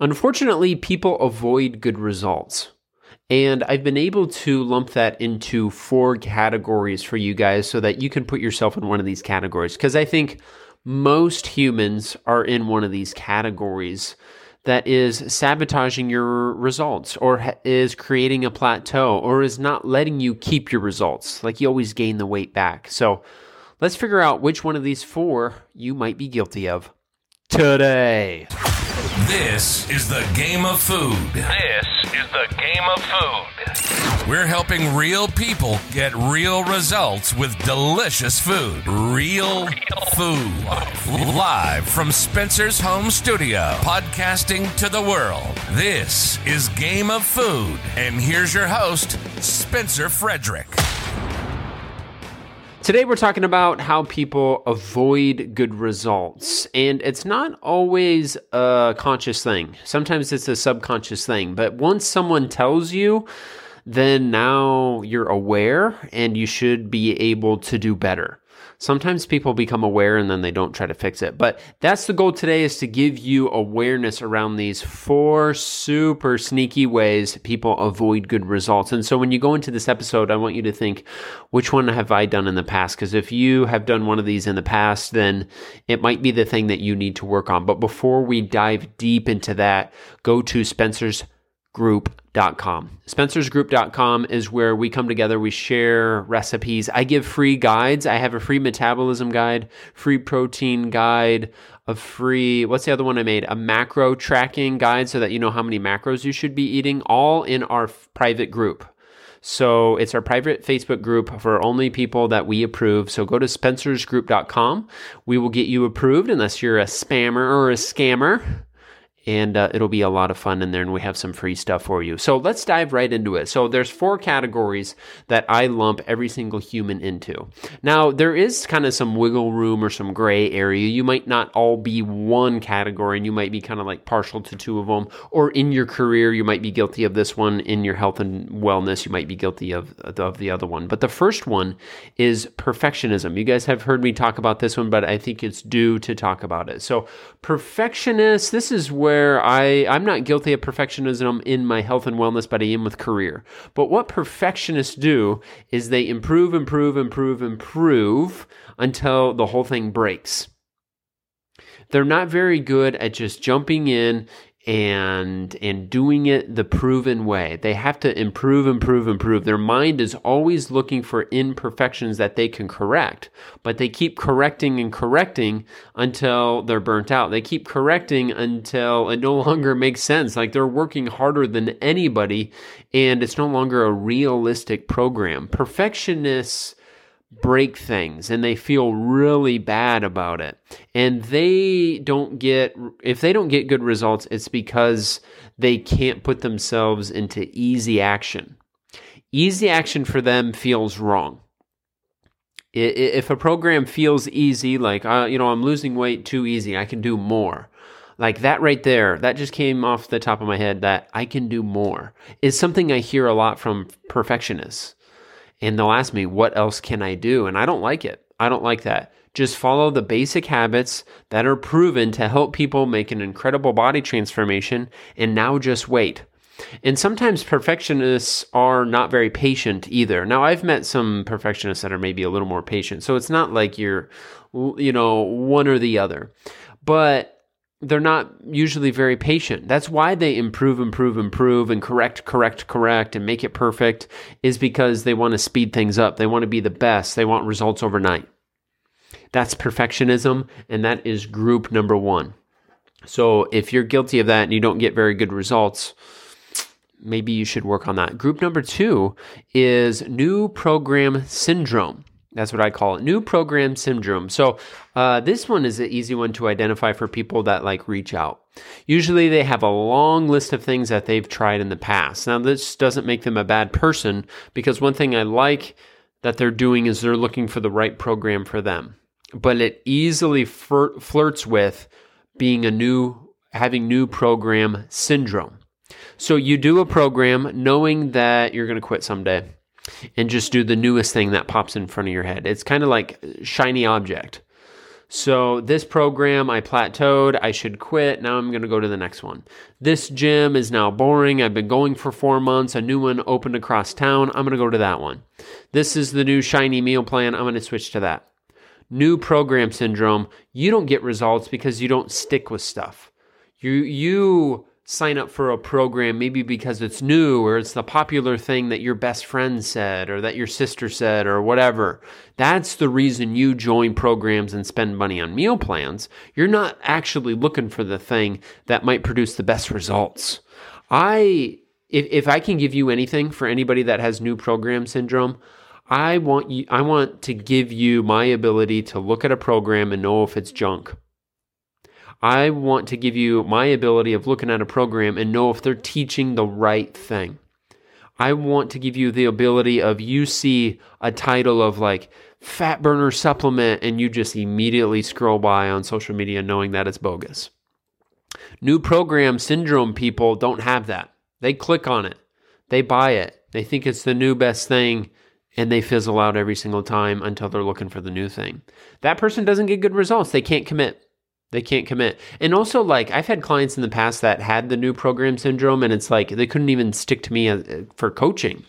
Unfortunately, people avoid good results. And I've been able to lump that into four categories for you guys so that you can put yourself in one of these categories. Because I think most humans are in one of these categories that is sabotaging your results or is creating a plateau or is not letting you keep your results. Like you always gain the weight back. So let's figure out which one of these four you might be guilty of today. This is the game of food. This is the game of food. We're helping real people get real results with delicious food. Real food. Live from Spencer's home studio, podcasting to the world. This is Game of Food. And here's your host, Spencer Frederick. Today, we're talking about how people avoid good results. And it's not always a conscious thing, sometimes it's a subconscious thing. But once someone tells you, then now you're aware and you should be able to do better. Sometimes people become aware and then they don't try to fix it. But that's the goal today is to give you awareness around these four super sneaky ways people avoid good results. And so when you go into this episode, I want you to think, which one have I done in the past? Because if you have done one of these in the past, then it might be the thing that you need to work on. But before we dive deep into that, go to Spencer's spencersgroup.com. Spencersgroup.com is where we come together, we share recipes. I give free guides. I have a free metabolism guide, free protein guide, a free, what's the other one I made? A macro tracking guide so that you know how many macros you should be eating, all in our f- private group. So it's our private Facebook group for only people that we approve. So go to spencersgroup.com. We will get you approved unless you're a spammer or a scammer and uh, it'll be a lot of fun in there and we have some free stuff for you. So let's dive right into it. So there's four categories that i lump every single human into. Now there is kind of some wiggle room or some gray area. You might not all be one category and you might be kind of like partial to two of them. Or in your career you might be guilty of this one. In your health and wellness you might be guilty of, of the other one. But the first one is perfectionism. You guys have heard me talk about this one but i think it's due to talk about it. So perfectionist this is where where I, I'm not guilty of perfectionism in my health and wellness, but I am with career. But what perfectionists do is they improve, improve, improve, improve until the whole thing breaks. They're not very good at just jumping in and and doing it the proven way. They have to improve, improve, improve. Their mind is always looking for imperfections that they can correct, but they keep correcting and correcting until they're burnt out. They keep correcting until it no longer makes sense. Like they're working harder than anybody and it's no longer a realistic program. Perfectionists break things and they feel really bad about it. And they don't get, if they don't get good results, it's because they can't put themselves into easy action. Easy action for them feels wrong. If a program feels easy, like, uh, you know, I'm losing weight too easy, I can do more. Like that right there, that just came off the top of my head that I can do more is something I hear a lot from perfectionists and they'll ask me, what else can I do? And I don't like it. I don't like that. Just follow the basic habits that are proven to help people make an incredible body transformation and now just wait. And sometimes perfectionists are not very patient either. Now, I've met some perfectionists that are maybe a little more patient. So it's not like you're, you know, one or the other. But they're not usually very patient. That's why they improve, improve, improve, and correct, correct, correct, and make it perfect, is because they want to speed things up. They want to be the best. They want results overnight. That's perfectionism, and that is group number one. So if you're guilty of that and you don't get very good results, maybe you should work on that. Group number two is new program syndrome. That's what I call it. New program syndrome. So uh, this one is an easy one to identify for people that like reach out. Usually they have a long list of things that they've tried in the past. Now this doesn't make them a bad person because one thing I like that they're doing is they're looking for the right program for them. But it easily flirts with being a new having new program syndrome. So you do a program knowing that you're going to quit someday and just do the newest thing that pops in front of your head. It's kind of like shiny object. So this program I plateaued, I should quit. Now I'm going to go to the next one. This gym is now boring. I've been going for 4 months. A new one opened across town. I'm going to go to that one. This is the new shiny meal plan. I'm going to switch to that. New program syndrome. You don't get results because you don't stick with stuff. You you sign up for a program maybe because it's new or it's the popular thing that your best friend said or that your sister said or whatever. That's the reason you join programs and spend money on meal plans. You're not actually looking for the thing that might produce the best results. I if if I can give you anything for anybody that has new program syndrome, I want you I want to give you my ability to look at a program and know if it's junk. I want to give you my ability of looking at a program and know if they're teaching the right thing. I want to give you the ability of you see a title of like fat burner supplement and you just immediately scroll by on social media knowing that it's bogus. New program syndrome people don't have that. They click on it, they buy it, they think it's the new best thing, and they fizzle out every single time until they're looking for the new thing. That person doesn't get good results. They can't commit. They can't commit. And also, like, I've had clients in the past that had the new program syndrome, and it's like they couldn't even stick to me uh, for coaching.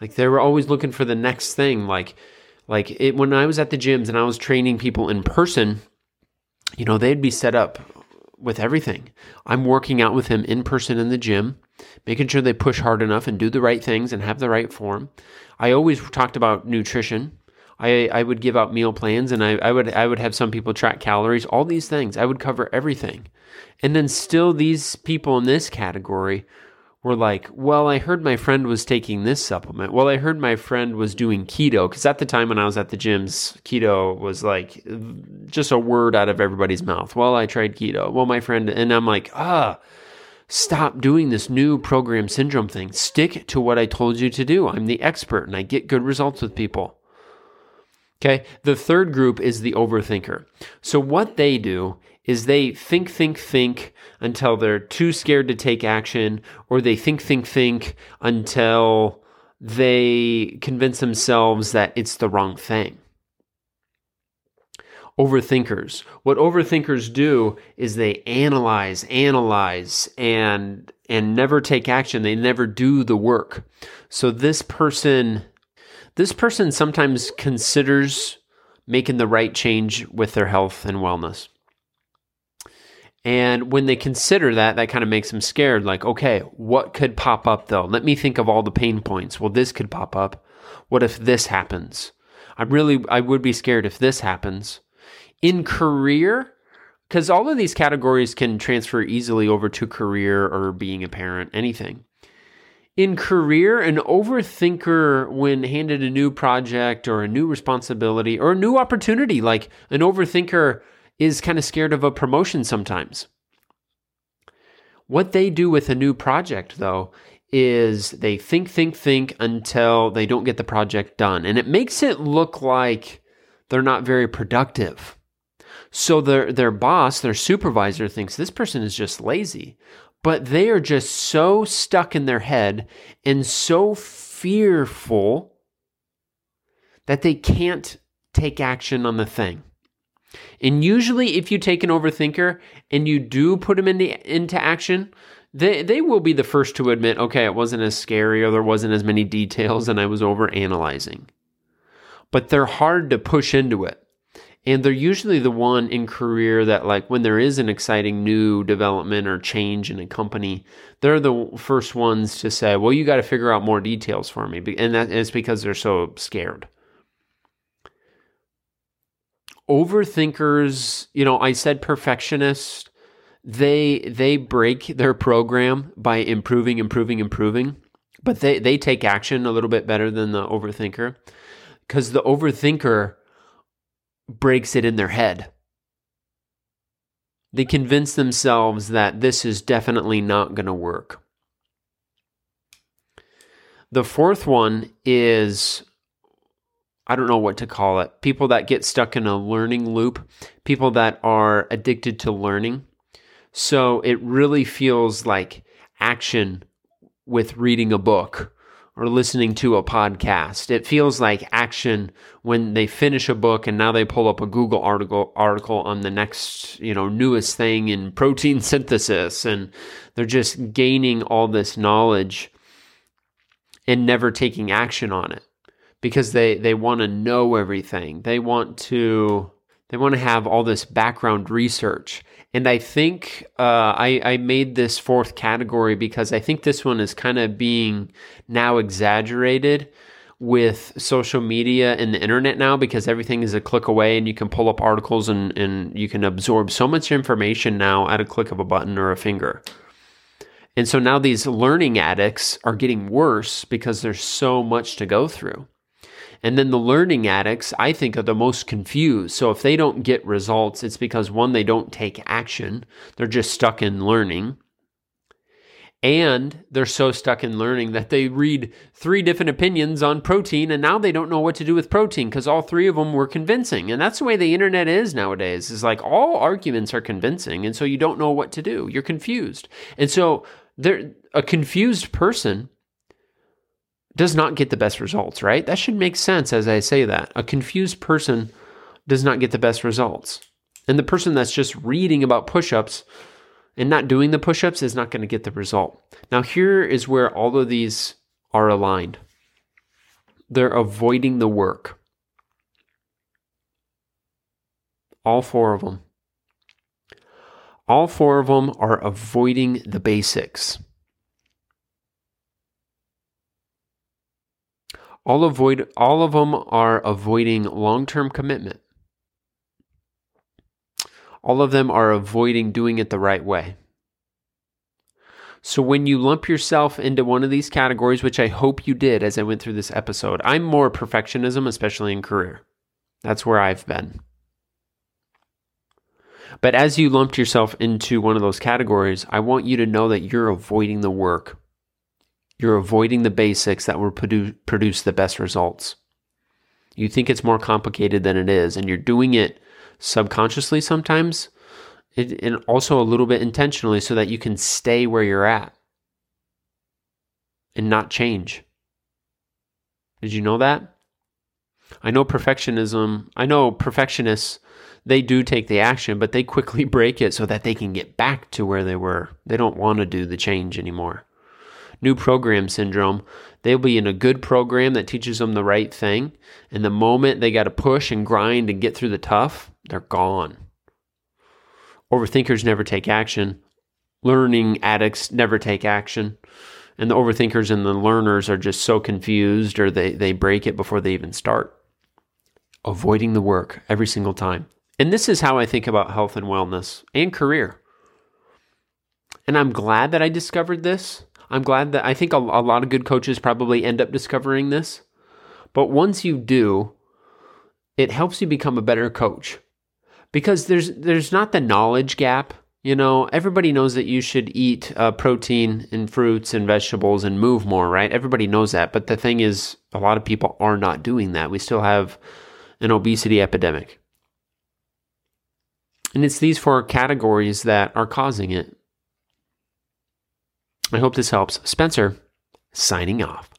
Like, they were always looking for the next thing. Like, like it, when I was at the gyms and I was training people in person, you know, they'd be set up with everything. I'm working out with him in person in the gym, making sure they push hard enough and do the right things and have the right form. I always talked about nutrition. I, I would give out meal plans and I, I would I would have some people track calories, all these things. I would cover everything. And then still these people in this category were like, well, I heard my friend was taking this supplement. Well, I heard my friend was doing keto because at the time when I was at the gyms, keto was like just a word out of everybody's mouth. Well, I tried keto. Well, my friend, and I'm like, ah, stop doing this new program syndrome thing. Stick to what I told you to do. I'm the expert and I get good results with people. Okay. The third group is the overthinker. So what they do is they think, think, think until they're too scared to take action, or they think, think, think until they convince themselves that it's the wrong thing. Overthinkers. What overthinkers do is they analyze, analyze, and and never take action. They never do the work. So this person this person sometimes considers making the right change with their health and wellness. And when they consider that, that kind of makes them scared. Like, okay, what could pop up though? Let me think of all the pain points. Well, this could pop up. What if this happens? I really, I would be scared if this happens. In career, because all of these categories can transfer easily over to career or being a parent, anything in career, an overthinker, when handed a new project or a new responsibility or a new opportunity, like an overthinker is kind of scared of a promotion sometimes. What they do with a new project, though, is they think, think, think until they don't get the project done. And it makes it look like they're not very productive. So their their boss, their supervisor thinks this person is just lazy but they are just so stuck in their head and so fearful that they can't take action on the thing. And usually, if you take an overthinker and you do put them into, into action, they, they will be the first to admit, okay, it wasn't as scary or there wasn't as many details and I was over analyzing. But they're hard to push into it and they're usually the one in career that like when there is an exciting new development or change in a company they're the first ones to say well you got to figure out more details for me and that is because they're so scared. Overthinkers you know i said perfectionist they they break their program by improving improving improving but they they take action a little bit better than the overthinker. Because the overthinker breaks it in their head. They convince themselves that this is definitely not going to work. The fourth one is I don't know what to call it. People that get stuck in a learning loop, people that are addicted to learning. So it really feels like action with reading a book or listening to a podcast. It feels like action when they finish a book and now they pull up a Google article article on the next, you know, newest thing in protein synthesis and they're just gaining all this knowledge and never taking action on it because they they want to know everything. They want to they want to have all this background research. And I think uh, I, I made this fourth category because I think this one is kind of being now exaggerated with social media and the internet now because everything is a click away and you can pull up articles and, and you can absorb so much information now at a click of a button or a finger. And so now these learning addicts are getting worse because there's so much to go through. And then the learning addicts, I think, are the most confused. So if they don't get results, it's because one, they don't take action, they're just stuck in learning. And they're so stuck in learning that they read three different opinions on protein and now they don't know what to do with protein because all three of them were convincing. And that's the way the internet is nowadays. Is like all arguments are convincing. And so you don't know what to do. You're confused. And so there a confused person does not get the best results, right? That should make sense as I say that. A confused person does not get the best results. And the person that's just reading about push ups and not doing the push ups is not going to get the result. Now, here is where all of these are aligned they're avoiding the work. All four of them. All four of them are avoiding the basics. All avoid all of them are avoiding long-term commitment. All of them are avoiding doing it the right way. So when you lump yourself into one of these categories, which I hope you did as I went through this episode, I'm more perfectionism, especially in career. That's where I've been. But as you lumped yourself into one of those categories, I want you to know that you're avoiding the work. You're avoiding the basics that will produ- produce the best results. You think it's more complicated than it is, and you're doing it subconsciously sometimes, it, and also a little bit intentionally so that you can stay where you're at and not change. Did you know that? I know perfectionism, I know perfectionists, they do take the action, but they quickly break it so that they can get back to where they were. They don't want to do the change anymore new program syndrome. They'll be in a good program that teaches them the right thing. And the moment they got to push and grind and get through the tough, they're gone. Overthinkers never take action. Learning addicts never take action. And the overthinkers and the learners are just so confused or they, they break it before they even start. Avoiding the work every single time. And this is how I think about health and wellness and career. And I'm glad that I discovered this I'm glad that I think a, a lot of good coaches probably end up discovering this. But once you do, it helps you become a better coach because there's there's not the knowledge gap. You know, everybody knows that you should eat uh, protein and fruits and vegetables and move more, right? Everybody knows that. But the thing is, a lot of people are not doing that. We still have an obesity epidemic. And it's these four categories that are causing it. I hope this helps. Spencer, signing off.